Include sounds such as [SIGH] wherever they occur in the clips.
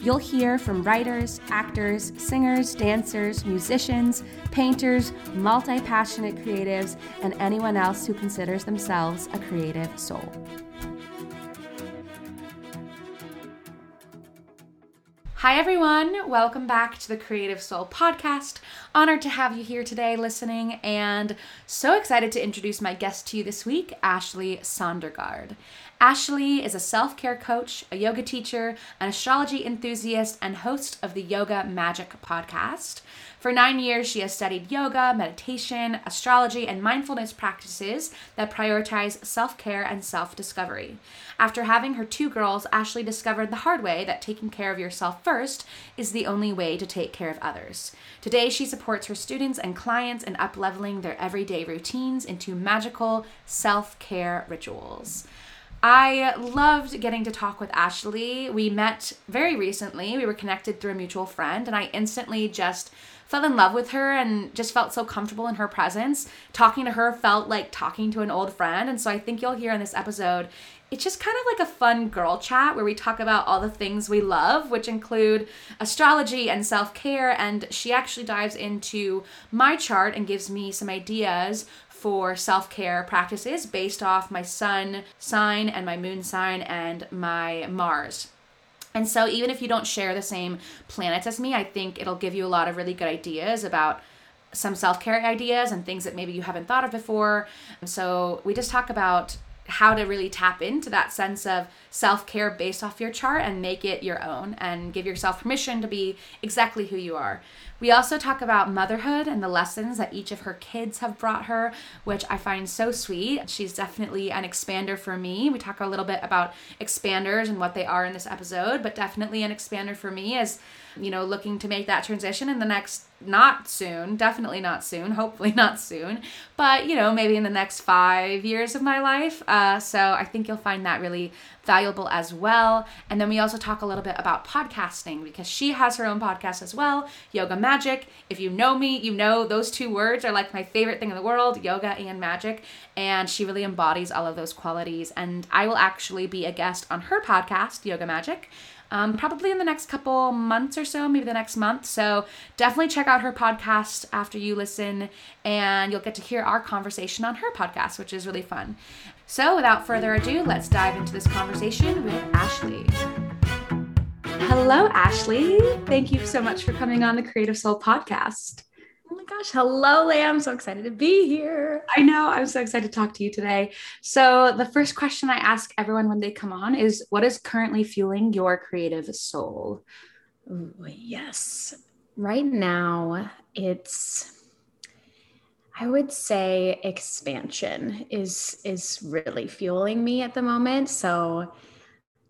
You'll hear from writers, actors, singers, dancers, musicians, painters, multi passionate creatives, and anyone else who considers themselves a creative soul. Hi, everyone. Welcome back to the Creative Soul Podcast. Honored to have you here today listening, and so excited to introduce my guest to you this week, Ashley Sondergaard. Ashley is a self care coach, a yoga teacher, an astrology enthusiast, and host of the Yoga Magic podcast. For nine years, she has studied yoga, meditation, astrology, and mindfulness practices that prioritize self care and self discovery. After having her two girls, Ashley discovered the hard way that taking care of yourself first is the only way to take care of others. Today, she supports her students and clients in upleveling their everyday routines into magical self care rituals. I loved getting to talk with Ashley. We met very recently. We were connected through a mutual friend, and I instantly just fell in love with her and just felt so comfortable in her presence. Talking to her felt like talking to an old friend. And so I think you'll hear in this episode, it's just kind of like a fun girl chat where we talk about all the things we love, which include astrology and self care. And she actually dives into my chart and gives me some ideas for self care practices based off my sun sign and my moon sign and my Mars. And so, even if you don't share the same planets as me, I think it'll give you a lot of really good ideas about some self care ideas and things that maybe you haven't thought of before. So, we just talk about how to really tap into that sense of self care based off your chart and make it your own and give yourself permission to be exactly who you are. We also talk about motherhood and the lessons that each of her kids have brought her, which I find so sweet. She's definitely an expander for me. We talk a little bit about expanders and what they are in this episode, but definitely an expander for me as, you know, looking to make that transition in the next not soon, definitely not soon, [LAUGHS] hopefully not soon, but you know, maybe in the next five years of my life. Uh, so I think you'll find that really valuable as well. And then we also talk a little bit about podcasting because she has her own podcast as well, Yoga Magic. If you know me, you know those two words are like my favorite thing in the world yoga and magic. And she really embodies all of those qualities. And I will actually be a guest on her podcast, Yoga Magic um, probably in the next couple months or so, maybe the next month. So definitely check out her podcast after you listen, and you'll get to hear our conversation on her podcast, which is really fun. So without further ado, let's dive into this conversation with Ashley. Hello, Ashley. Thank you so much for coming on the Creative Soul podcast. Oh my gosh. Hello, Leah. I'm so excited to be here. I know. I'm so excited to talk to you today. So, the first question I ask everyone when they come on is what is currently fueling your creative soul? Ooh, yes. Right now, it's I would say expansion is is really fueling me at the moment. So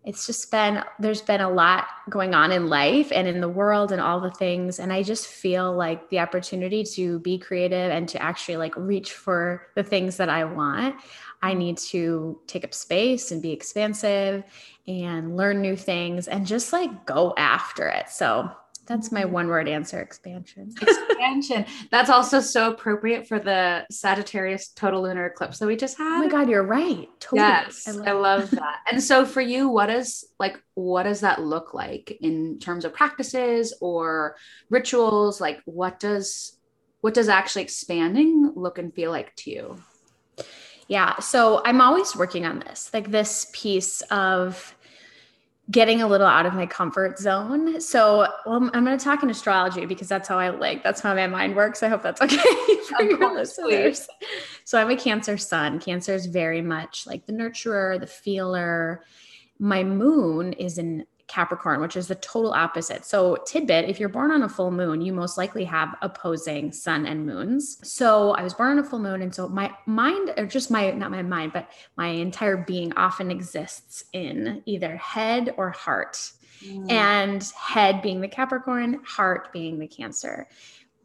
it's just been there's been a lot going on in life and in the world and all the things. And i just feel like the opportunity to be creative and to actually like reach for the things that i want i need to take up space and be expansive and learn new things and just like go after it. So that's my one word answer expansion. [LAUGHS] Expansion. That's also so appropriate for the Sagittarius total lunar eclipse that we just had. Oh my God, you're right. Totally. Yes. I love, I love that. and so for you, what is like, what does that look like in terms of practices or rituals? Like what does, what does actually expanding look and feel like to you? Yeah. So I'm always working on this, like this piece of getting a little out of my comfort zone. So well, I'm going to talk in astrology because that's how I like, that's how my mind works. I hope that's [LAUGHS] okay for of your course, listeners. Please. So I'm a Cancer sun. Cancer is very much like the nurturer, the feeler. My moon is in Capricorn, which is the total opposite. So, tidbit if you're born on a full moon, you most likely have opposing sun and moons. So, I was born on a full moon. And so, my mind, or just my, not my mind, but my entire being often exists in either head or heart. Mm. And head being the Capricorn, heart being the Cancer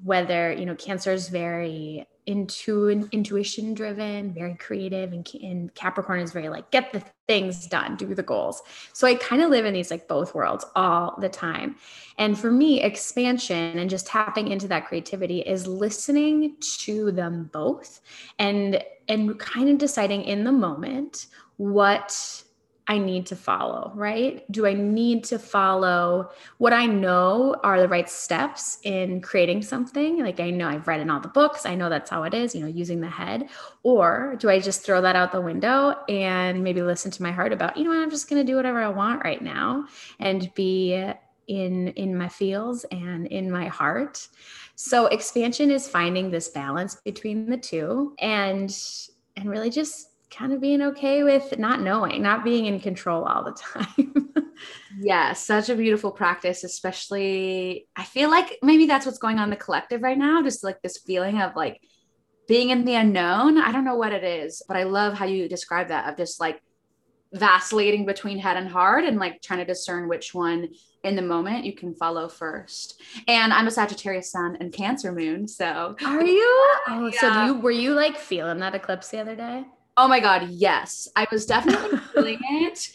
whether you know cancer is very into intuition driven very creative and, and capricorn is very like get the things done do the goals. So i kind of live in these like both worlds all the time. And for me expansion and just tapping into that creativity is listening to them both and and kind of deciding in the moment what I need to follow, right? Do I need to follow what I know are the right steps in creating something? Like I know I've read in all the books, I know that's how it is, you know, using the head. Or do I just throw that out the window and maybe listen to my heart about, you know what, I'm just going to do whatever I want right now and be in in my feels and in my heart. So expansion is finding this balance between the two and and really just kind of being okay with not knowing, not being in control all the [LAUGHS] time. yeah, such a beautiful practice, especially I feel like maybe that's what's going on in the collective right now, just like this feeling of like being in the unknown. I don't know what it is, but I love how you describe that of just like vacillating between head and heart and like trying to discern which one in the moment you can follow first. And I'm a Sagittarius sun and Cancer moon, so Are you? Oh, yeah. so you were you like feeling that eclipse the other day? Oh my God, yes. I was definitely [LAUGHS] feeling it,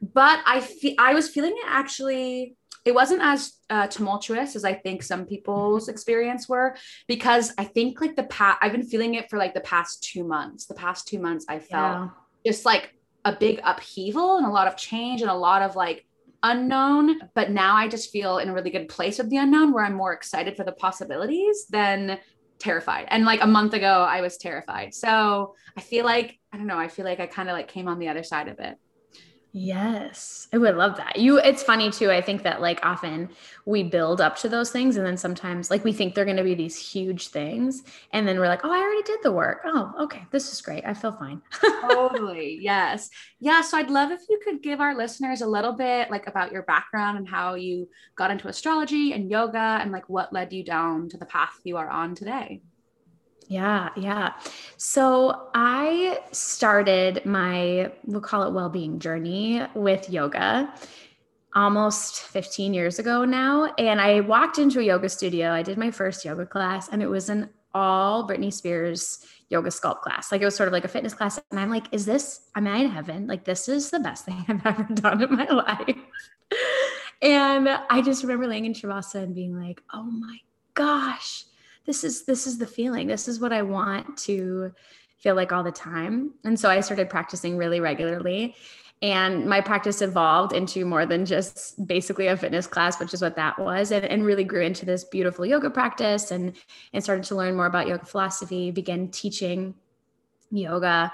but I fe- I was feeling it actually. It wasn't as uh, tumultuous as I think some people's experience were because I think like the past, I've been feeling it for like the past two months. The past two months, I felt yeah. just like a big upheaval and a lot of change and a lot of like unknown. But now I just feel in a really good place with the unknown where I'm more excited for the possibilities than terrified. And like a month ago, I was terrified. So I feel like, I don't know, I feel like I kind of like came on the other side of it. Yes, I would love that. You, it's funny too. I think that like often we build up to those things, and then sometimes like we think they're going to be these huge things, and then we're like, oh, I already did the work. Oh, okay, this is great. I feel fine. totally. [LAUGHS] Yes. Yeah. So I'd love if you could give our listeners a little bit like about your background and how you got into astrology and yoga, and like what led you down to the path you are on today. Yeah, yeah. So I started my, we'll call it well being journey with yoga almost 15 years ago now. And I walked into a yoga studio. I did my first yoga class, and it was an all Britney Spears yoga sculpt class. Like it was sort of like a fitness class. And I'm like, is this, am I in heaven? Like, this is the best thing [LAUGHS] I've ever done in my [LAUGHS] life. and I just remember laying in Shavasana and being like, oh my gosh this is this is the feeling. This is what i want to feel like all the time. And so i started practicing really regularly. And my practice evolved into more than just basically a fitness class which is what that was and, and really grew into this beautiful yoga practice and and started to learn more about yoga philosophy began teaching yoga.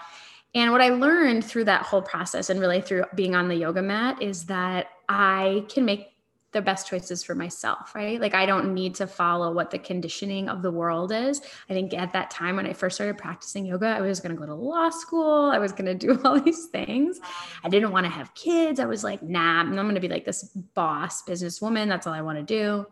And what i learned through that whole process and really through being on the yoga mat is that i can make the best choices for myself, right? Like I don't need to follow what the conditioning of the world is. I think at that time when I first started practicing yoga, I was going to go to law school. I was going [LAUGHS] to do all these things. I didn't want to have kids. I was like, nah, I'm going to be like this boss businesswoman. That's all I want to do.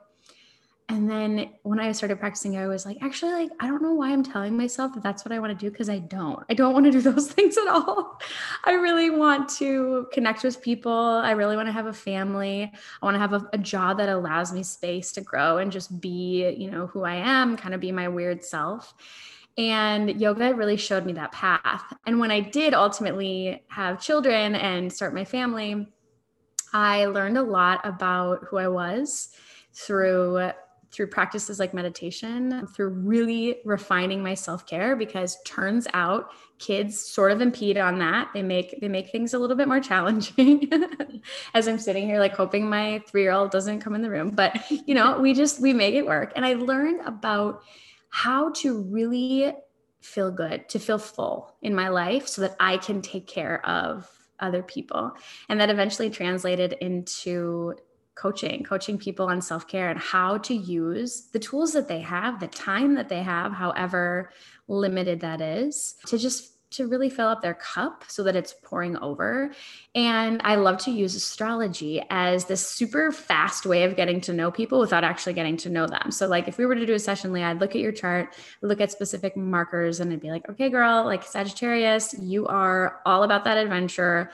And then when I started practicing, I was like, actually, like, I don't know why I'm telling myself that that's what I want to do because I don't. I don't want to do [LAUGHS] those things at all. I really want to connect with people. I really want to have a family. I want to have a, a, job that allows me space to grow and just be, you know, who I am, kind of be my weird self. And yoga really showed me that path. And when I did ultimately have children and start my family, I learned a lot about who I was through through practices like meditation, through really refining my self-care because turns out kids sort of impede on that. They make they make things a little bit more [LAUGHS] challenging. [LAUGHS] As I'm sitting here like hoping my 3-year-old doesn't come in the room, but you know, we just we make it work. And I learned about how to really feel good, to feel full in my life so that I can take care of other people. And that eventually translated into coaching, coaching people on self care and how to use the tools that they have, the time that they have, however limited that is, to just to really fill up their cup so that it's pouring over. And I love to use astrology as this super fast way of getting to know people without actually getting to know them. So, like, if we were to do a session, Leah, I'd look at your chart, look at specific markers, and I'd be like, okay, girl, like Sagittarius, you are all about that adventure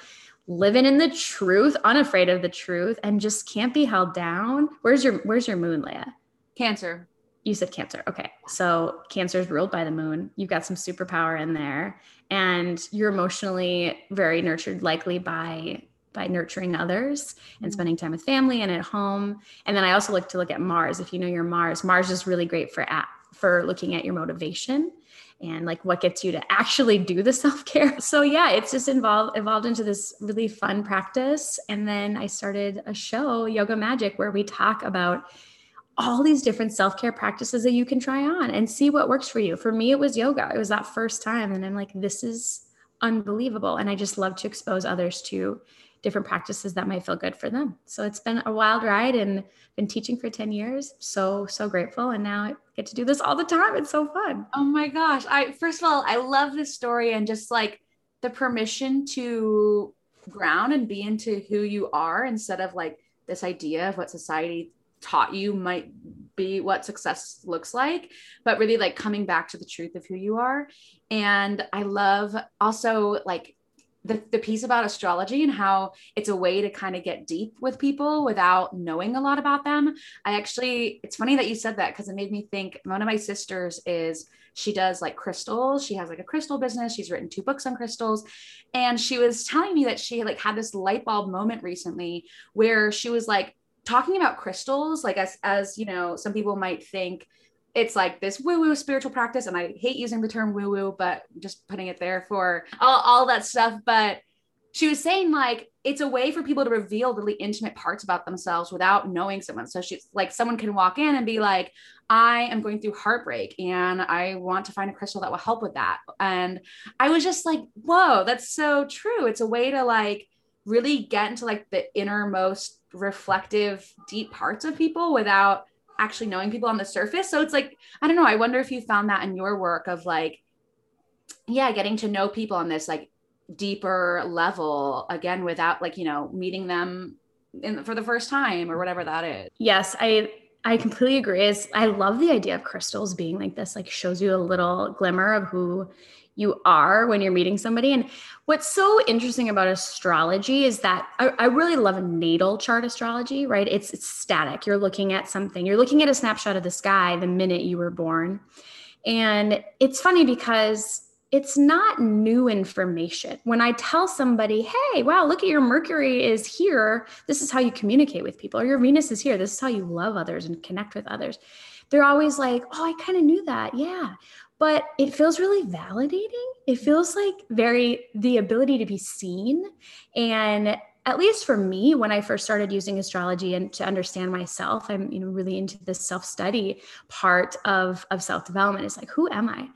living in the truth, unafraid of the truth, and just can't be held down. Where's your Where's your moon, Leah? Cancer. you said Cancer. Okay. So Cancer is ruled by the moon. You've got some superpower in there and you're emotionally very nurtured likely by by nurturing others and mm-hmm. spending time with family and at home. And then I also look to look at Mars. If you know your Mars, Mars is really great for at, for looking at your motivation and like what gets you to actually do the [LAUGHS] self-care. So yeah, it's just involved evolved into this really fun practice. And then I started a show, Yoga Magic, where we talk about all these different self-care practices that you can try on and see what works for you. For me, it was yoga. It was that first time. And I'm like, this is unbelievable. And I just love to expose others to different practices that might feel good for them. So it's been a wild ride and been teaching for 10 years. So, so grateful. And now I get to do this all the time. It's so fun. Oh my gosh. I, first of all, I love this story and just like the permission to ground and be into who you are instead of like this idea of what society taught you might be what success looks like but really like coming back to the truth of who you are and i love also like the, the piece about astrology and how it's a way to kind of get deep with people without knowing a lot about them. I actually, it's funny that you said that because it made me think one of my sisters is she does like crystals. She has like a crystal business. She's written two books on crystals. And she was telling me that she like had this light bulb moment recently where she was like talking about crystals, like as as you know, some people might think it's like this woo woo spiritual practice. And I hate using the term woo woo, but just putting it there for all, all that stuff. But she was saying like it's a way for people to reveal really intimate parts about themselves without knowing someone. So she's like someone can walk in and be like, I am going through heartbreak and I want to find a crystal that will help with that. And I was just like, whoa, that's so true. It's a way to like really get into like the innermost reflective deep parts of people without actually knowing people on the surface. So it's like, I don't know. I wonder if you found that in your work of like, yeah, getting to know people on this like deeper level again without like, you know, meeting them in, for the first time or whatever that is. Yes, I I completely agree. Is I love the idea of crystals being like this, like shows you a little glimmer of who you are when you're meeting somebody. And what's so interesting about astrology is that I, I, really love natal chart astrology, right? It's, it's static. You're looking at something, you're looking at a snapshot of the sky the minute you were born. And it's funny because it's not new information. When I tell somebody, hey, wow, look at your Mercury is here, this is how you communicate with people, or your Venus is here, this is how you love others and connect with others. They're always like, oh, I kind of knew that. Yeah but it feels really validating. It feels like very the ability to be seen. And at least for me, when I first started using astrology and to understand myself, I'm you know really into this self-study part of, of self-development. It's like, who am I?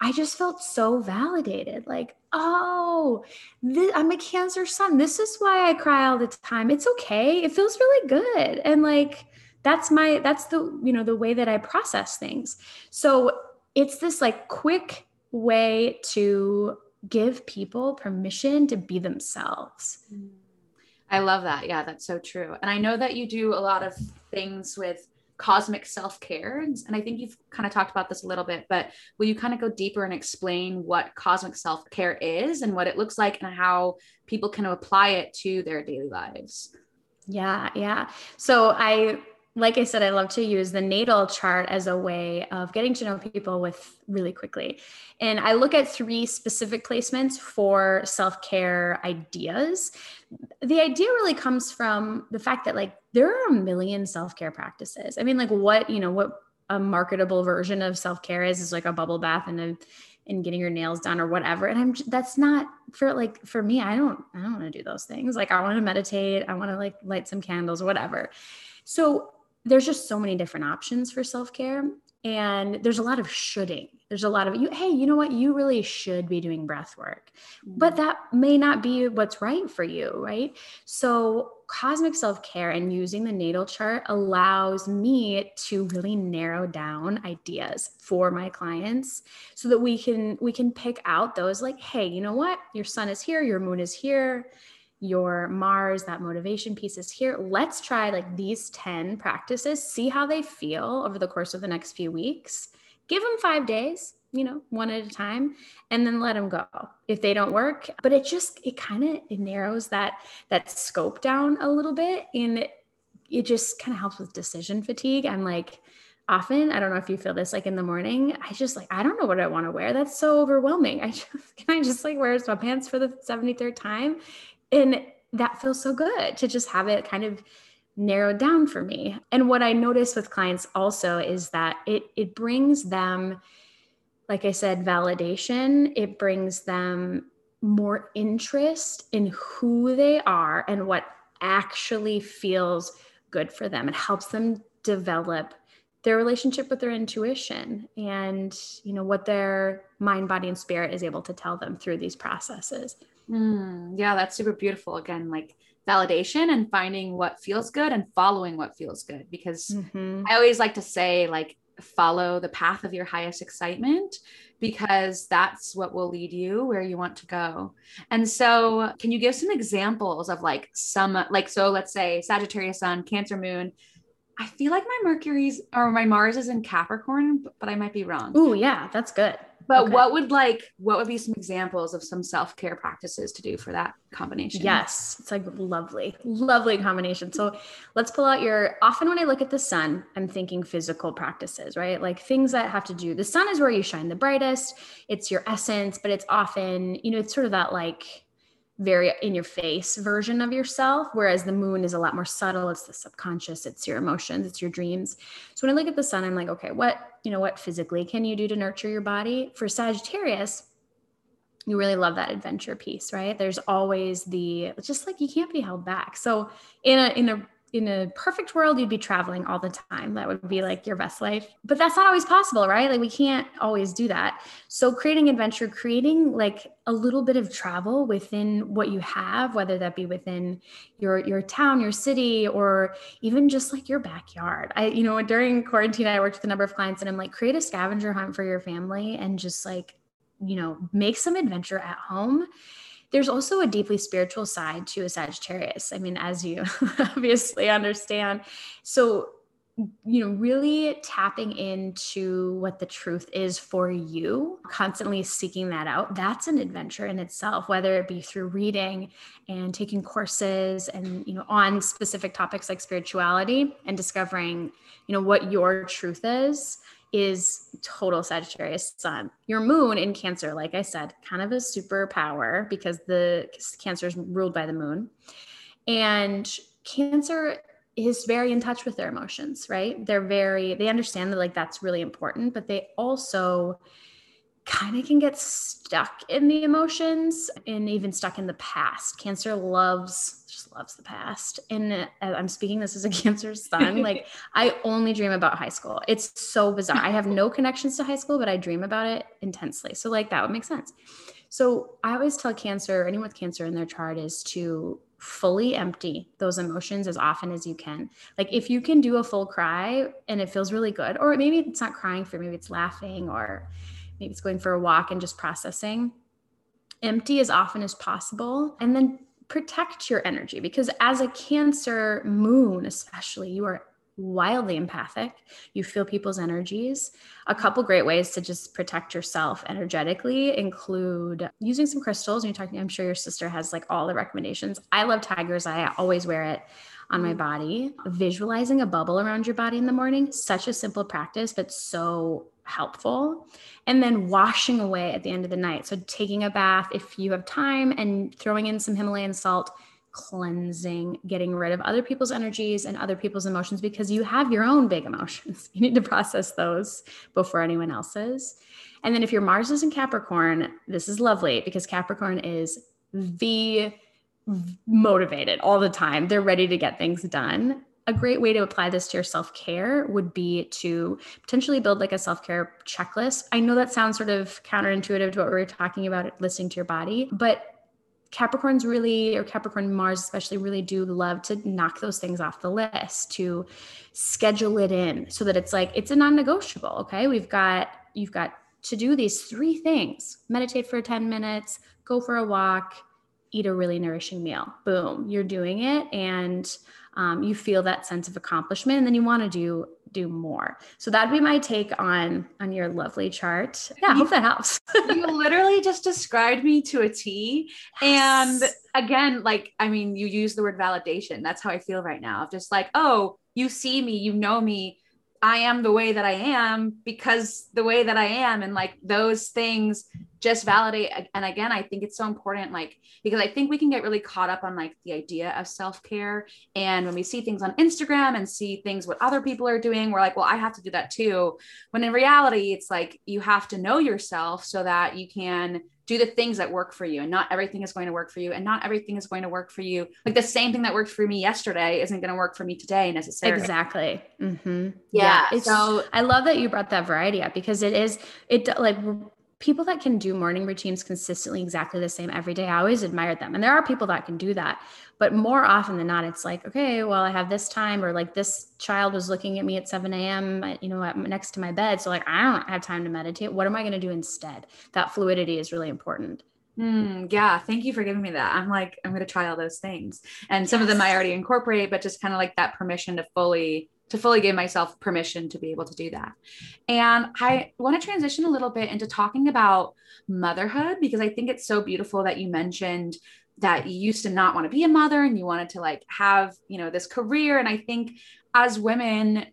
I just felt so validated. Like, oh, this, I'm a Cancer sun. This is why I cry all the time. It's okay. It feels really good. And like, that's my, that's the, you know, the way that I process things. So it's this like quick way to give people permission to be themselves. Mm. I love that. Yeah, that's so true. And I know that you do a lot of things with cosmic self care. And, I think you've kind of talked about this a little bit, but will you kind of go deeper and explain what cosmic self care is and what it looks like and how people can apply it to their daily lives? Yeah, yeah. So I like I said, I love to use the natal chart as a way of getting to know people with really quickly. And I look at three specific placements for self care ideas. The idea really comes from the fact that, like, there are a million self care practices. I mean, like, what, you know, what a marketable version of self care is, is like a bubble bath and a and getting your nails done or whatever and i'm that's not for like for me i don't i don't want to do those things like i want to meditate i want to like light some candles or whatever so there's just so many different options for self-care and there's a lot of shoulding. There's a lot of you hey you know what? You really should be doing breath work. But mm-hmm. that may not be what's right for you right? So cosmic self-care and using the natal chart allows me to really narrow down ideas for my clients so that we can we can pick out those like hey you know what? Your sun is here your moon is here your Mars, that motivation piece is here. Let's try like these 10 practices, see how they feel over the course of the next few weeks. Give them five days, you know, one at a time, and then let them go if they don't work. But it just, it kind of it narrows that that scope down a little bit. And it, it just kind of helps with decision fatigue. I'm like, often, I don't know if you feel this like in the morning, I just like, I don't know what I want to wear. That's so overwhelming. [LAUGHS] I just, can I just like wear sweatpants for the 73rd time? And that feels so good to just have it kind of narrowed down for me. And what I notice with clients also is that it it brings them like I said validation, it brings them more interest in who they are and what actually feels good for them. It helps them develop their relationship with their intuition and you know what their mind body and spirit is able to tell them through these processes mm, yeah that's super beautiful again like validation and finding what feels good and following what feels good because mm-hmm. i always like to say like follow the path of your highest excitement because that's what will lead you where you want to go. And so, can you give some examples of like some, like, so let's say Sagittarius Sun, Cancer Moon. I feel like my Mercury's or my Mars is in Capricorn, but I might be wrong. Oh, yeah, that's good. But okay. what would like what would be some examples of some self-care practices to do for that combination? Yes, it's like lovely, lovely combination. So let's pull out your often when I look at the sun, I'm thinking physical practices, right? Like things that have to do. The sun is where you shine the brightest. It's your essence, but it's often, you know, it's sort of that like very in your face version of yourself whereas the moon is a lot more subtle. It's the subconscious it's your emotions it's your dreams. So when i look at the sun i'm like okay what you know what physically can you do to nurture your body? For sagittarius you really love that adventure piece right? There's always the just like you can't be held back. So in a in a in a perfect world, you'd be traveling all the time. That would be like your best life. But that's not always possible, right? Like we can't always do that. So creating adventure, creating like a little bit of travel within what you have, whether that be within your your town, your city, or even just like your backyard. I, you know, during quarantine, I worked with a number of clients and I'm like, create a scavenger hunt for your family and just like, you know, make some adventure at home there's also a deeply spiritual side to a Sagittarius. I mean, as you [LAUGHS] obviously understand. So, you know, really tapping into what the truth is for you, constantly seeking that out. That's an adventure in itself, whether it be through reading and taking courses and, you know, on specific topics like spirituality and discovering, you know, what your truth is is total Sagittarius sun. Your moon in Cancer, like I said, kind of a superpower because the Cancer is ruled by the moon. And Cancer is very in touch with their emotions, right? They're very, they understand that like that's really important, but they also kind of can get stuck in the emotions and even stuck in the past. Cancer loves just loves the past. And uh, I'm speaking this as a [LAUGHS] cancer sun. like I only dream about high school. It's so bizarre. I have no [LAUGHS] connections to high school, but I dream about it intensely. So like that would make sense. So I always tell cancer, anyone with cancer in their chart is to fully empty those emotions as often as you can. Like if you can do a full cry and it feels really good, or maybe it's not crying for maybe it's laughing or maybe it's going for a walk and just processing. Empty as often as possible. And then protect your energy because as a Cancer moon, especially, you are wildly empathic. You feel people's energies. A couple great ways to just protect yourself energetically include using some crystals. And you're talking, I'm sure your sister has like all the recommendations. I love tiger's eye. I always wear it on my mm. body. Visualizing a bubble around your body in the morning, such a simple practice, but so helpful. And then washing away at the end of the night. So taking a bath if you have time and throwing in some Himalayan salt, cleansing, getting rid of other people's energies and other people's emotions because you have your own big emotions. [LAUGHS] You need to process those before anyone else's. And then if your Mars is in Capricorn, this is lovely because Capricorn is the motivated all the time. They're ready to get things done a great way to apply this to your self care would be to potentially build like a self care checklist. I know that sounds sort of counterintuitive to what we were talking about, listening to your body, but Capricorns really, or Capricorn Mars especially, really do love to knock those things off the list, to schedule it in so that it's like, it's a non negotiable. Okay. We've got, you've got to do these three things meditate for 10 minutes, go for a walk, eat a really nourishing meal. Boom, you're doing it. And um, you feel that sense of accomplishment and then you want to do do more so that'd be my take on on your lovely chart yeah I hope that helps [LAUGHS] you literally just described me to a t yes. and again like i mean you use the word validation that's how i feel right now of just like oh you see me you know me I am the way that I am because the way that I am. And like those things just validate and again I think it's so important like because I think we can get really caught up on like the idea of self-care. And when we see things on Instagram and see things what other people are doing we're like well I have to do that too. When in reality it's like you have to know yourself so that you can do the things that work for you and not everything is going to work for you and not everything is going to work for you. Like the same thing that worked for me yesterday isn't going to work for me today necessarily. Exactly. Mm-hmm. yeah, yeah so i love that you brought that variety up because it is it like people that can do morning routines consistently exactly the same every day i always admired them and there are people that can do that but more often than not it's like okay well i have this time or like this child was looking at me at 7 a.m you know next to my bed so like i don't have time to meditate what am i going to do instead that fluidity is really important Mm, yeah, thank you for giving me that. I'm like, I'm going to try all those things. And some yes. of them I already incorporate, but just kind of like that permission to fully to fully give myself permission to be able to do that. And I want to transition a little bit into talking about motherhood because I think it's so beautiful that you mentioned that you used to not want to be a mother and you wanted to like have, you know, this career. And I think as women,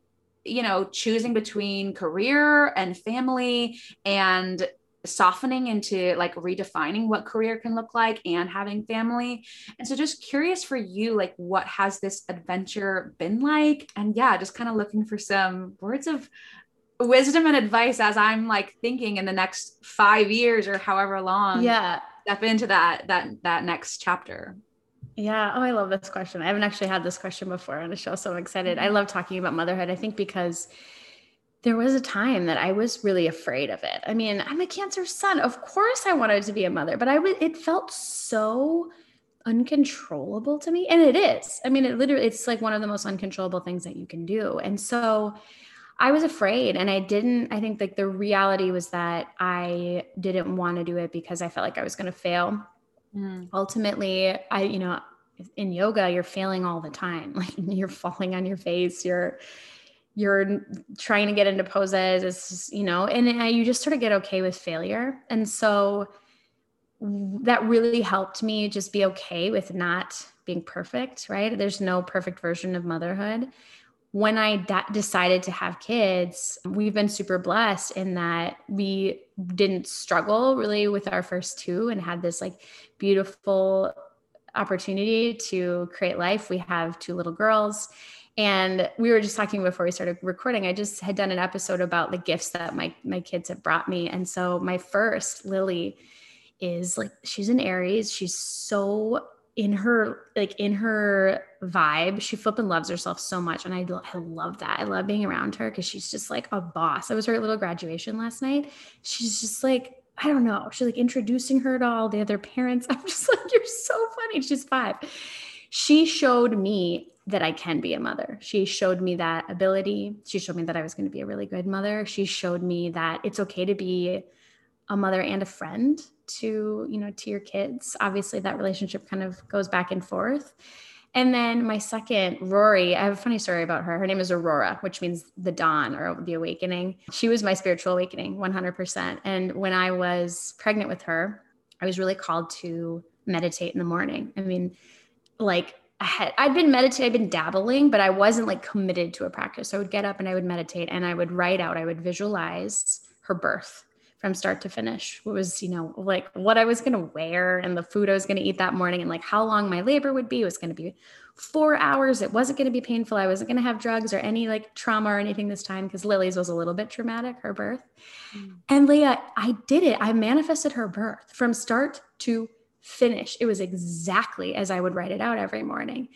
you know, choosing between career and family and softening into like redefining what career can look like and having family. And so just curious for you, like what has this adventure been like? And yeah, just kind of looking for some words of wisdom and advice as I'm like thinking in the next five years or however long. Yeah. Step into that that that next chapter. Yeah. Oh, I love this question. I haven't actually had this question before on the show, so I'm excited. I mm-hmm. love talking about motherhood. I think because there was a time that I was really afraid of it. I mean, I'm a cancer sun. Of course I wanted to be a mother, but I was it felt so uncontrollable to me and it is. I mean, it literally it's like one of the most uncontrollable things that you can do. And so I was afraid and I didn't I think like the reality was that I didn't want to do it because I felt like I was going to fail. Mm. Ultimately, I you know, in yoga you're failing all the time. [LAUGHS] Like you're falling on your face, you're you're trying to get into poses you know and you just sort of get okay with failure. And so that really helped me just be okay with not being perfect right? There's no perfect version of motherhood. When i da- decided to have kids we've been super blessed in that we didn't struggle really with our first two and had this like beautiful opportunity to create life. We have two little girls and we were just talking before we started recording. I just had done an episode about the gifts that my my kids have brought me. And so my first, Lily, is like she's an Aries. She's so in her like in her vibe she flipping loves herself so much. And I, I love that. I love being around her because she's just like a boss. I was her little graduation last night. She's just like i don't know. She's like introducing her to all the other parents. [LAUGHS] I'm just like you're so funny. She's five. She showed me that I can be a mother. She showed me that ability. She showed me that I was going to be a really good mother. She showed me that it's okay to be a mother and a friend to, you know, to your kids. Obviously that relationship kind of goes back and forth. And then my second, Rory, I have a funny story about her. Her name is Aurora, which means the dawn or the awakening. She was my spiritual awakening 100%. And when I was pregnant with her, I was really called to meditate in the morning. I mean, like I had I'd been meditating, I'd been dabbling, but I wasn't like committed to a practice. So I would get up and I would meditate and I would write out, I would visualize her birth from start to finish. What was, you know, like what I was gonna wear and the food I was gonna eat that morning and like how long my labor would be. It was gonna be four hours. It wasn't gonna be painful. I wasn't gonna have drugs or any like trauma or anything this time because Lily's was a little bit traumatic, her birth. Mm. And Leah, I did it. I manifested her birth from start to finish. It was exactly as I would write it out every morning.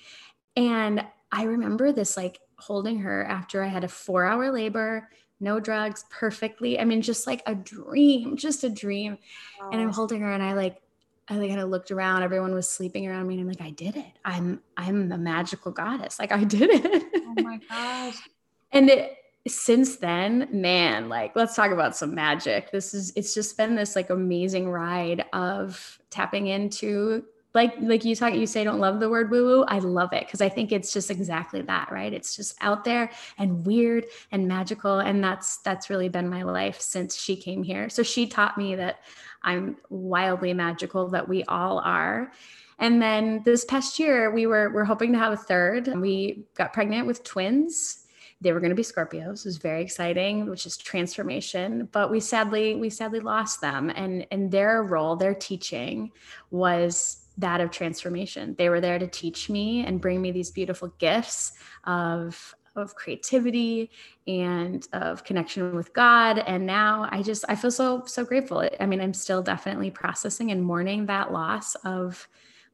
And I remember this like holding her after I had a four hour labor, no drugs, perfectly. I mean, just like a dream, just a dream. Wow. And I'm holding her and I like, I like kind of looked around, everyone was sleeping around me. And I'm like, I did it. I'm, I'm a magical goddess. Like I did it. Oh my gosh. [LAUGHS] and it, since then, man, like let's talk about some magic. This is it's just been this like amazing ride of tapping into like like you talk you say don't love the word woo woo. I love it because I think it's just exactly that, right? It's just out there and weird and magical and that's that's really been my life since she came here. So she taught me that I'm wildly magical that we all are. And then this past year we were we're hoping to have a third. We got pregnant with twins they were going to be Scorpios. It was very exciting, which is transformation. But we sadly, we sadly lost them. And and their role, their teaching was that of transformation. They were there to teach me and bring me these beautiful gifts of of creativity and of connection with God. And now I just I feel so so grateful. I mean, I'm still definitely processing and mourning that loss of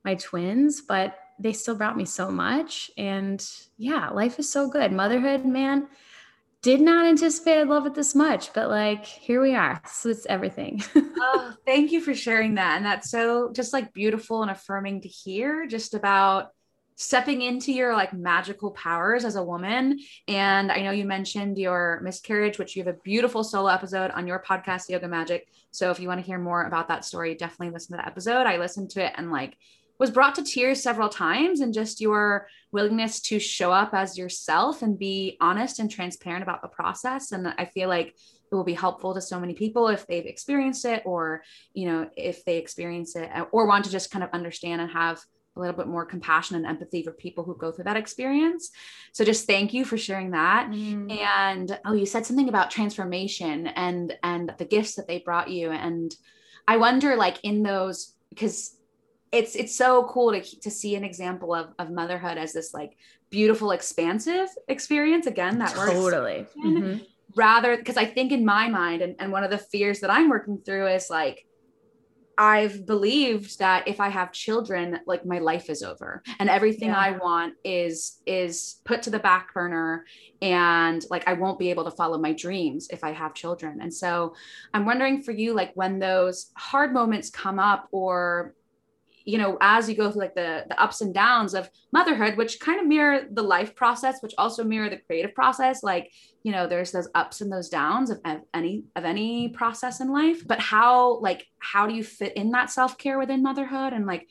my twins, but they still brought me so much. And yeah, life is so good. Motherhood, man, did not anticipate I'd love it this much, but like here we are. So it's everything. [LAUGHS] oh, thank you for sharing that. And that's so just like beautiful and affirming to hear just about stepping into your like magical powers as a woman. And I know you mentioned your miscarriage, which you have a beautiful solo episode on your podcast, Yoga Magic. So if you want to hear more about that story, definitely listen to that episode. I listened to it and like was brought to tears several times and just your willingness to show up as yourself and be honest and transparent about the process and i feel like it will be helpful to so many people if they've experienced it or you know if they experience it or want to just kind of understand and have a little bit more compassion and empathy for people who go through that experience. So just thank you for sharing that. Mm. And oh, you said something about transformation and and the gifts that they brought you and I wonder like in those because it's it's so cool to to see an example of of motherhood as this like beautiful expansive experience again that works totally mm-hmm. rather because i think in my mind and, and one of the fears that i'm working through is like i've believed that if i have children like my life is over and everything yeah. i want is is put to the back burner and like i won't be able to follow my dreams if i have children and so i'm wondering for you like when those hard moments come up or you know as you go through like the the ups and downs of motherhood which kind of mirror the life process which also mirror the creative process like you know there's those ups and those downs of, any of any process in life. But how like how do you fit in that self-care within motherhood? And like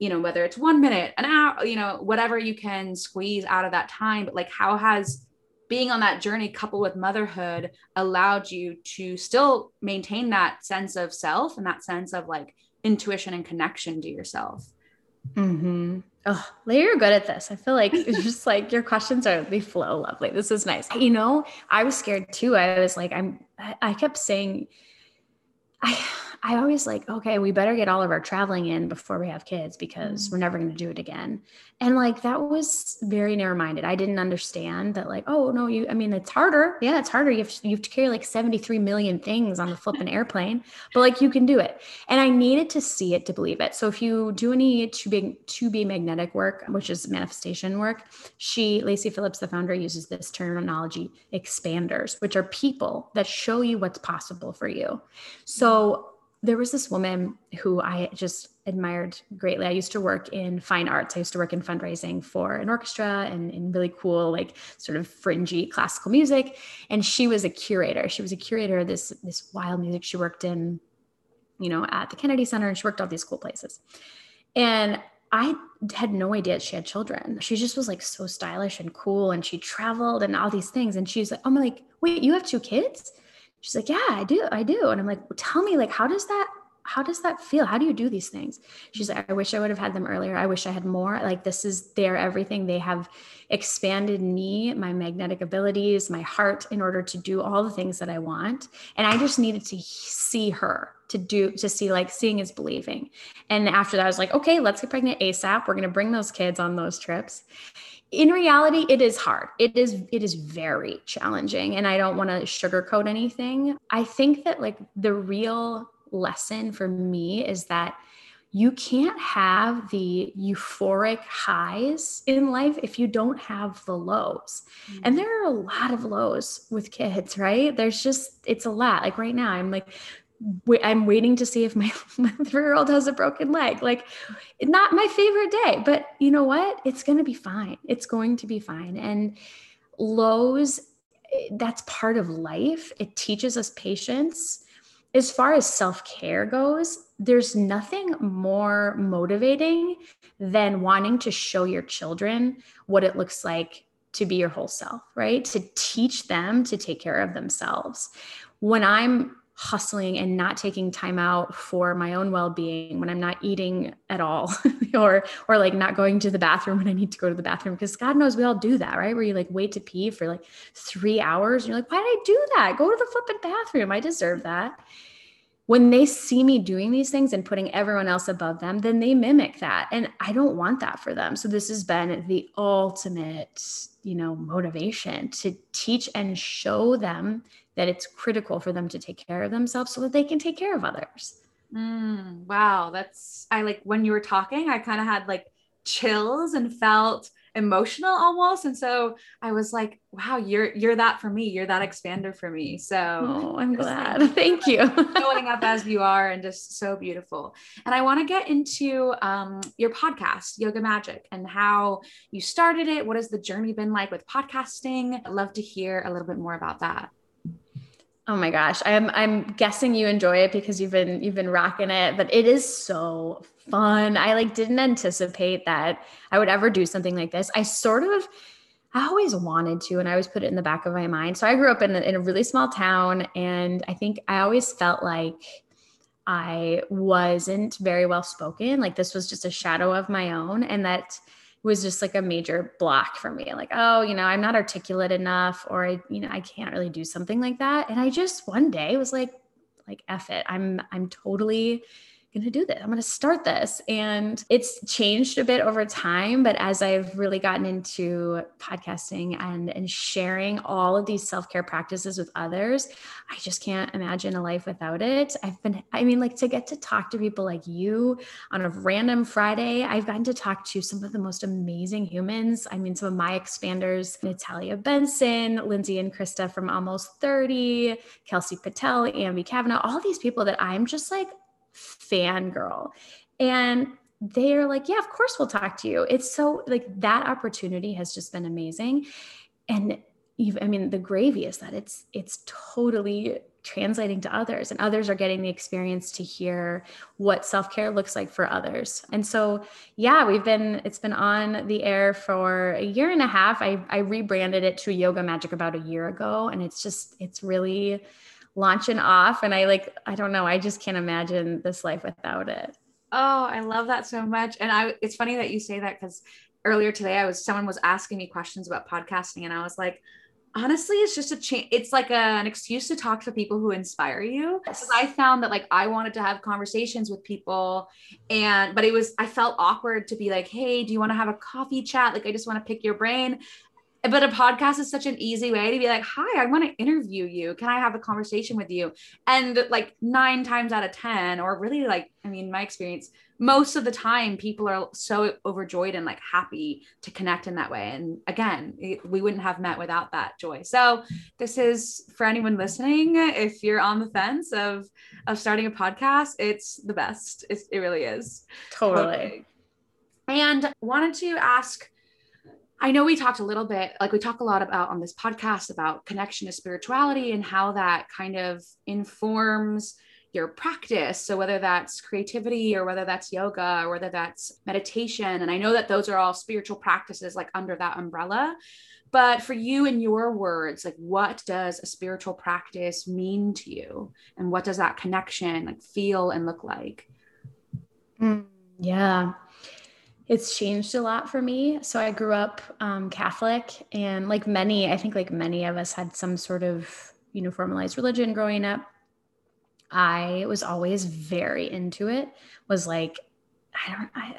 you know whether it's one minute an hour you know whatever you can squeeze out of that time. But like how has being on that journey coupled with motherhood allowed you to still maintain that sense of self and that sense of like intuition and connection to yourself. Mm-hmm. Oh, you're good at this. I feel like it's just like your questions are they flow lovely. This is nice. You know, I was scared too. I was like, I'm. I kept saying, I I always like, okay, we better get all of our traveling in before we have kids because mm we're never going to do it again. And like that was very narrow minded. I didn't understand that, like, oh no, you. I mean, it's harder. Yeah, it's harder. You have to, you have to carry like seventy three million things on the flipping [LAUGHS] airplane, but like you can do it. And I needed to see it to believe it. So if you do any to be to be magnetic work, which is manifestation work, she Lacy Phillips, the founder, uses this terminology expanders, which are people that show you what's possible for you. So there was this woman who I just admired greatly. I used to work in fine arts. I used to work in fundraising for an orchestra and in really cool, like sort of fringy classical music. And she was a curator. She was a curator of this this wild music. She worked in, you know, at the Kennedy Center and she worked all these cool places. And I had no idea she had children. She just was like so stylish and cool and she traveled and all these things. And she's like, oh I'm like, wait, you have two kids? She's like, yeah, I do. I do. And I'm like, well, tell me, like, how does that, how does that feel? How do you do these things? She's like, I wish I would have had them earlier. I wish I had more. Like, this is their everything. They have expanded me, my magnetic abilities, my heart in order to do all the things that I want. And I just needed to see her to do, to see, like, seeing is believing. And after that, I was like, okay, let's get pregnant ASAP. We're going to bring those kids on those trips in reality it is hard it is it is very challenging and i don't want to sugarcoat anything i think that like the real lesson for me is that you can't have the euphoric highs in life if you don't have the lows. Mm-hmm. And there are a lot of lows with kids, right? There's just, it's a lot. Like right now, I'm like I'm waiting to see if my, [LAUGHS] my three year old has a broken leg. Like, not my favorite day, but you know what? It's going to be fine. It's going to be fine. And lows, that's part of life. It teaches us patience. As far as self care goes, there's nothing more motivating than wanting to show your children what it looks like to be your whole self, right? To teach them to take care of themselves. When I'm hustling and not taking time out for my own well-being when i'm not eating at all [LAUGHS] or or like not going to the bathroom when I need to go to the bathroom because God knows we all do that, right? Where you like wait to pee for like three hours and you're like, why did I do that? Go to the flipping bathroom. I deserve that. When they see me doing these things and putting everyone else above them, then they mimic that. And I don't want that for them. So this has been the ultimate, you know, motivation to teach and show them that it's critical for them to take care of themselves so that they can take care of others. Mm, wow, that's I like when you were talking, I kind of had like chills and felt emotional almost and so i was like wow you're you're that for me you're that expander for me. So oh i'm glad. [LAUGHS] thank you. showing up as you are and just so beautiful. And i want to get into um, your podcast yoga magic and how you started it what has the journey been like with podcasting? I'd love to hear a little bit more about that Oh my gosh. I'm I'm guessing you enjoy it because you've been you've been rocking it, but it is so fun. I like didn't anticipate that I would ever do something like this. I sort of I always wanted to and I always put it in the back of my mind. So I grew up in a, in a really small town and I think I always felt like I wasn't very well spoken. Like this was just a shadow of my own and that was just like a major block for me like oh you know i'm not articulate enough or i you know i can't really do something like that and i just one day was like like F it. I'm I'm totally going to do this. I'm going to start this. And it's changed a bit over time. But as I've really gotten into podcasting and, and sharing all of these self care practices with others, I just can't imagine a life without it. I've been, I mean, like to get to talk to people like you on a random Friday, I've gotten to talk to some of the most amazing humans. I mean, some of my expanders, Natalia Benson, Lindsay and Krista from Almost 30, Kelsey Patel, Ambi Kavanaugh, all these people that I'm just like, fangirl. And they're like, yeah, of course we'll talk to you. It's so like that opportunity has just been amazing. And you've, I mean, the gravy is that it's it's totally translating to others and others are getting the experience to hear what self-care looks like for others and so yeah we've been it's been on the air for a year and a half i, I rebranded it to yoga magic about a year ago and it's just it's really launching off and i like i don't know i just can't imagine this life without it. Oh i love that so much. And i it's funny that you say that because earlier today i was someone was asking me questions about podcasting and i was like honestly it's just a change it's like a, an excuse to talk to people who inspire you. Because i found that like i wanted to have conversations with people and but it was i felt awkward to be like hey do you want to have a coffee chat? Like i just want to pick your brain but a podcast is such an easy way to be like hi i want to interview you. Can i have a conversation with you? And like nine times out of ten or really like i mean my experience most of the time people are so overjoyed and like happy to connect in that way. And again we wouldn't have met without that joy. So this is for anyone listening if you're on the fence of of starting a podcast it's the best. It's, it really is. Totally. totally. And wanted to ask I know we talked a little bit, like we talk a lot about on this podcast about connection to spirituality and how that kind of informs your practice. So, whether that's creativity or whether that's yoga or whether that's meditation. And I know that those are all spiritual practices, like under that umbrella. But for you, in your words, like what does a spiritual practice mean to you? And what does that connection like feel and look like? Mm, yeah it's changed a lot for me. So I grew up um, Catholic, and like many, I think like many of us had some sort of you know formalized religion growing up. I was always very into it. Was like, I don't, I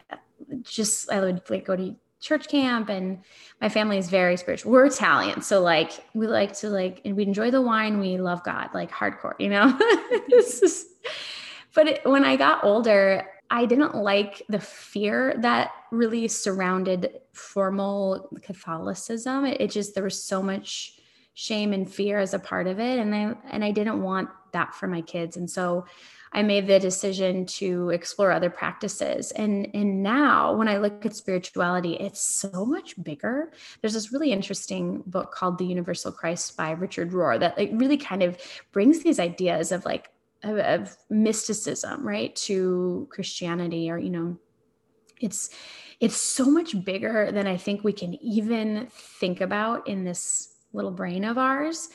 just I would like go to church camp, and my family is very spiritual. We're Italian, so like we like to like, and we enjoy the wine. We love God, like hardcore, you know. [LAUGHS] but it, when I got older, I didn't like the fear that really surrounded formal Catholicism. It, it, just there was so much shame and fear as a part of it, and I and I didn't want that for my kids, and so I made the decision to explore other practices. And and now when I look at spirituality, it's so much bigger. There's this really interesting book called The Universal Christ by Richard Rohr that like really kind of brings these ideas of like of, of mysticism, right, to Christianity, or you know, it's it's so much bigger than I think we can even think about in this little brain of ours.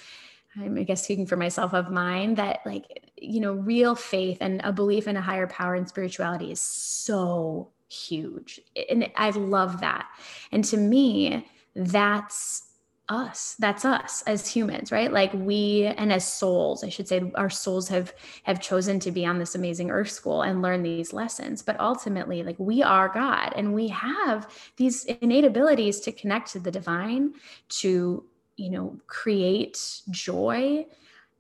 I'm, I guess speaking for myself of mine, that like, you know, real faith and a belief in a higher power and spirituality is so huge. And I love that. And to me, that's us. That's us as humans right? Like we and as souls i should say our souls have have chosen to be on this amazing earth school and learn these lessons. But ultimately like we are god and we have these innate abilities to connect to the divine to you know create joy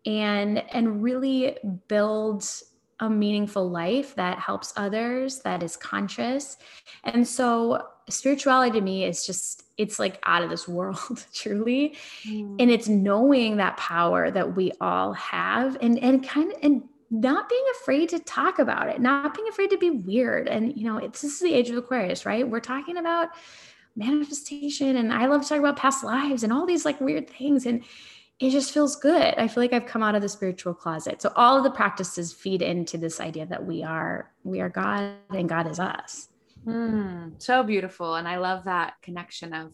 and and really build a meaningful life that helps others that is conscious. And so spirituality to me is just it's like out of this world [LAUGHS] truly mm. and it's knowing that power that we all have and and kind of and not being afraid to talk about it not being afraid to be weird and you know it's this is the age of aquarius right we're talking about manifestation and i love to talk about past lives and all these like weird things and it just feels good. I feel like I've come out of the spiritual closet. So all of the practices feed into this idea that we are we are God and God is us. Mm, so beautiful, and I love that connection of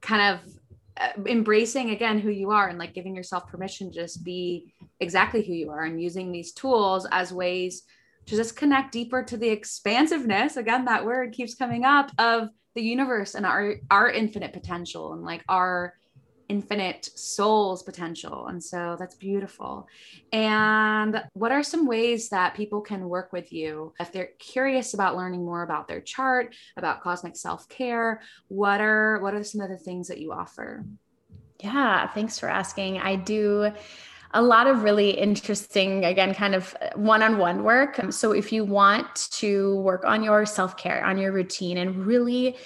kind of uh, embracing again who you are and like giving yourself permission to just be exactly who you are and using these tools as ways to just connect deeper to the expansiveness again that word keeps coming up of the universe and our our infinite potential and like our infinite soul's potential. And so that's beautiful. And what are some ways that people can work with you if they're curious about learning more about their chart, about cosmic self-care? What are what are some of the things that you offer? Yeah, thanks for asking. I do a lot of really interesting, again, kind of one on one work. So, if you want to work on your self care, on your routine, and really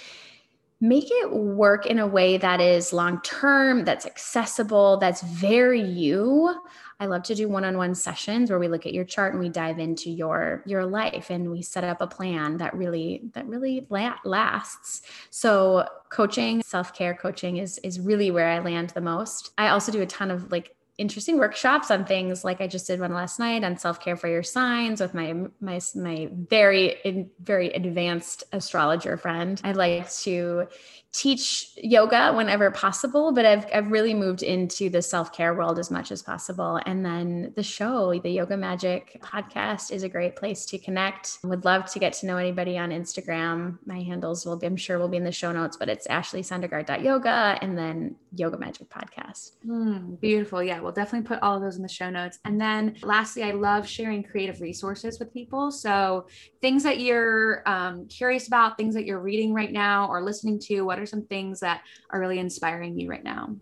make it work in a way that is long term, that's accessible, that's very you. I love to do one-on-one sessions where we look at your chart and we dive into your your life and we set up a plan that really that really la- lasts. So coaching, self-care coaching is is really where I land the most. I also do a ton of like interesting workshops on things like I just did one last night on self care for your signs with my my my very very advanced astrologer friend. I like to teach yoga whenever possible, but I've, I've really moved into the self care world as much as possible. And then the show, the Yoga Magic podcast, is a great place to connect. Would love to get to know anybody on Instagram. My handles will be, I'm sure, will be in the show notes, but it's ashleysondergaard.yoga and then Yoga Magic Podcast. Mm, beautiful. Yeah, we'll definitely put all of those in the show notes. And then lastly, I love sharing creative resources with people. So things that you're um, curious about, things that you're reading right now or listening to, what are some things that are really inspiring you right now?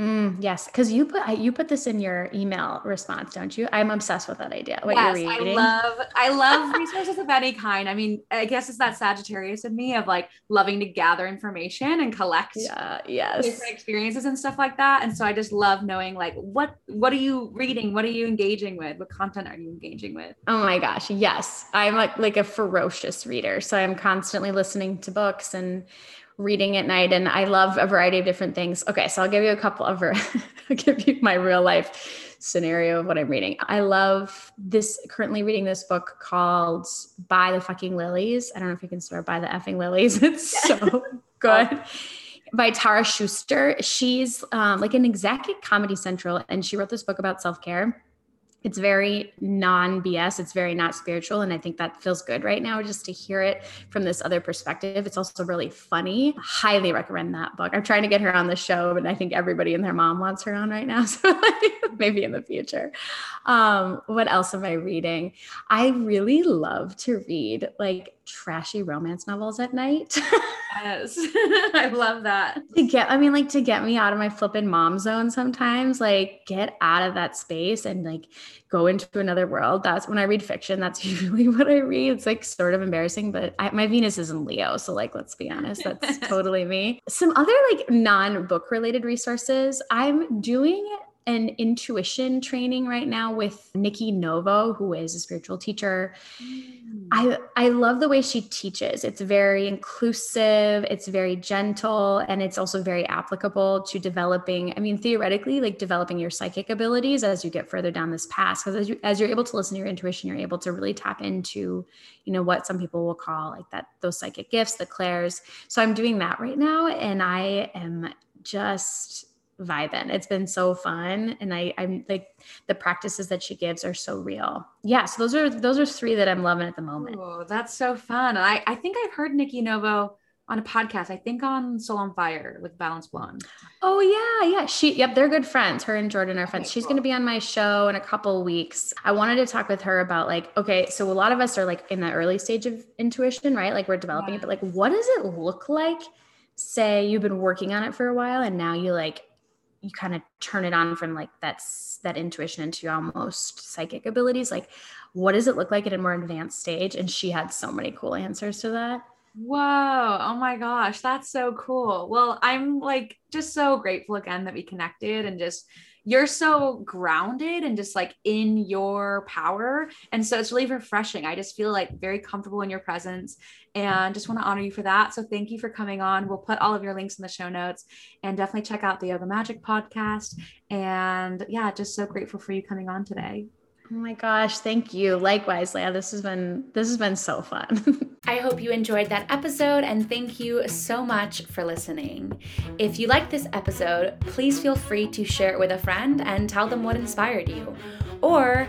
Mm, yes, because you put you put this in your email response, don't you? I'm obsessed with that idea. What yes, you're reading. I love I love [LAUGHS] resources of any kind. I mean, I guess it's that Sagittarius in me of like loving to gather information and collect yeah, yes. different experiences and stuff like that. And so I just love knowing like what what are you reading? What are you engaging with? What content are you engaging with? Oh my gosh, yes. I'm like like a ferocious reader. So I'm constantly listening to books and reading at night and I love a variety of different things. Okay, so I'll give you a couple of [LAUGHS] I'll give you my real life scenario of what I'm reading. I love this currently reading this book called Buy the Fucking Lilies. I don't know if you can swear by the effing lilies. [LAUGHS] It's so [LAUGHS] good. By Tara Schuster. She's um, like an exec at Comedy Central, and she wrote this book about self care it's very non BS. It's very not spiritual. And I think that feels good right now just to hear it from this other perspective. It's also really funny. Highly recommend that book. I'm trying to get her on the show, but I think everybody and their mom wants her on right now. [LAUGHS] So [LAUGHS] maybe in the future. Um, what else am I reading? I really love to read like trashy romance novels at night. [LAUGHS] yes. [LAUGHS] I love that. To get, I mean, like to get me out of my flipping mom zone sometimes, like get out of that space and like go into another world. That's when I read fiction, that's [LAUGHS] usually what I read. It's like sort of embarrassing, but I, my Venus is in Leo. So, like, let's be honest, that's [LAUGHS] totally me. Some other like non book related resources. I'm doing an intuition training right now with Nikki Novo, who is a spiritual teacher. Mm. I I love the way she teaches. It's very inclusive, it's very gentle, and it's also very applicable to developing, I mean, theoretically, like developing your psychic abilities as you get further down this path. Because as you as you're able to listen to your intuition, you're able to really tap into, you know, what some people will call like that, those psychic gifts, the clairs. So I'm doing that right now, and I am just vibing. It's been so fun. And I, I'm like the practices that she gives are so real. Yeah. So those are those are three that I'm loving at the moment. Oh, that's so fun. I, I think I've heard Nikki Novo on a podcast, I think on Soul on Fire with Balanced Blonde. Oh yeah, yeah. She yep, they're good friends. Her and Jordan are friends. Okay, She's cool. gonna be on my show in a couple weeks. I wanted to talk with her about like, okay, so a lot of us are like in the early stage of intuition, right? Like we're developing yeah. it, but like what does it look like? Say you've been working on it for a while and now you like you kind of turn it on from like that's that intuition into almost psychic abilities. Like, what does it look like at a more advanced stage? And she had so many cool answers to that. Whoa. Oh my gosh. That's so cool. Well, I'm like just so grateful again that we connected and just you're so grounded and just like in your power. And so it's really refreshing. I just feel like very comfortable in your presence and just want to honor you for that. So thank you for coming on. We'll put all of your links in the show notes and definitely check out the Yoga Magic podcast. And yeah, just so grateful for you coming on today. Oh my gosh, thank you. Likewise, Leya. This has been this has been so fun. [LAUGHS] I hope you enjoyed that episode and thank you so much for listening. If you liked this episode, please feel free to share it with a friend and tell them what inspired you. Or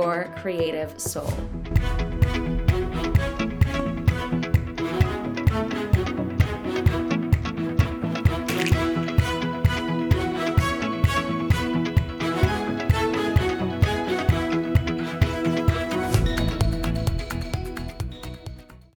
your creative soul.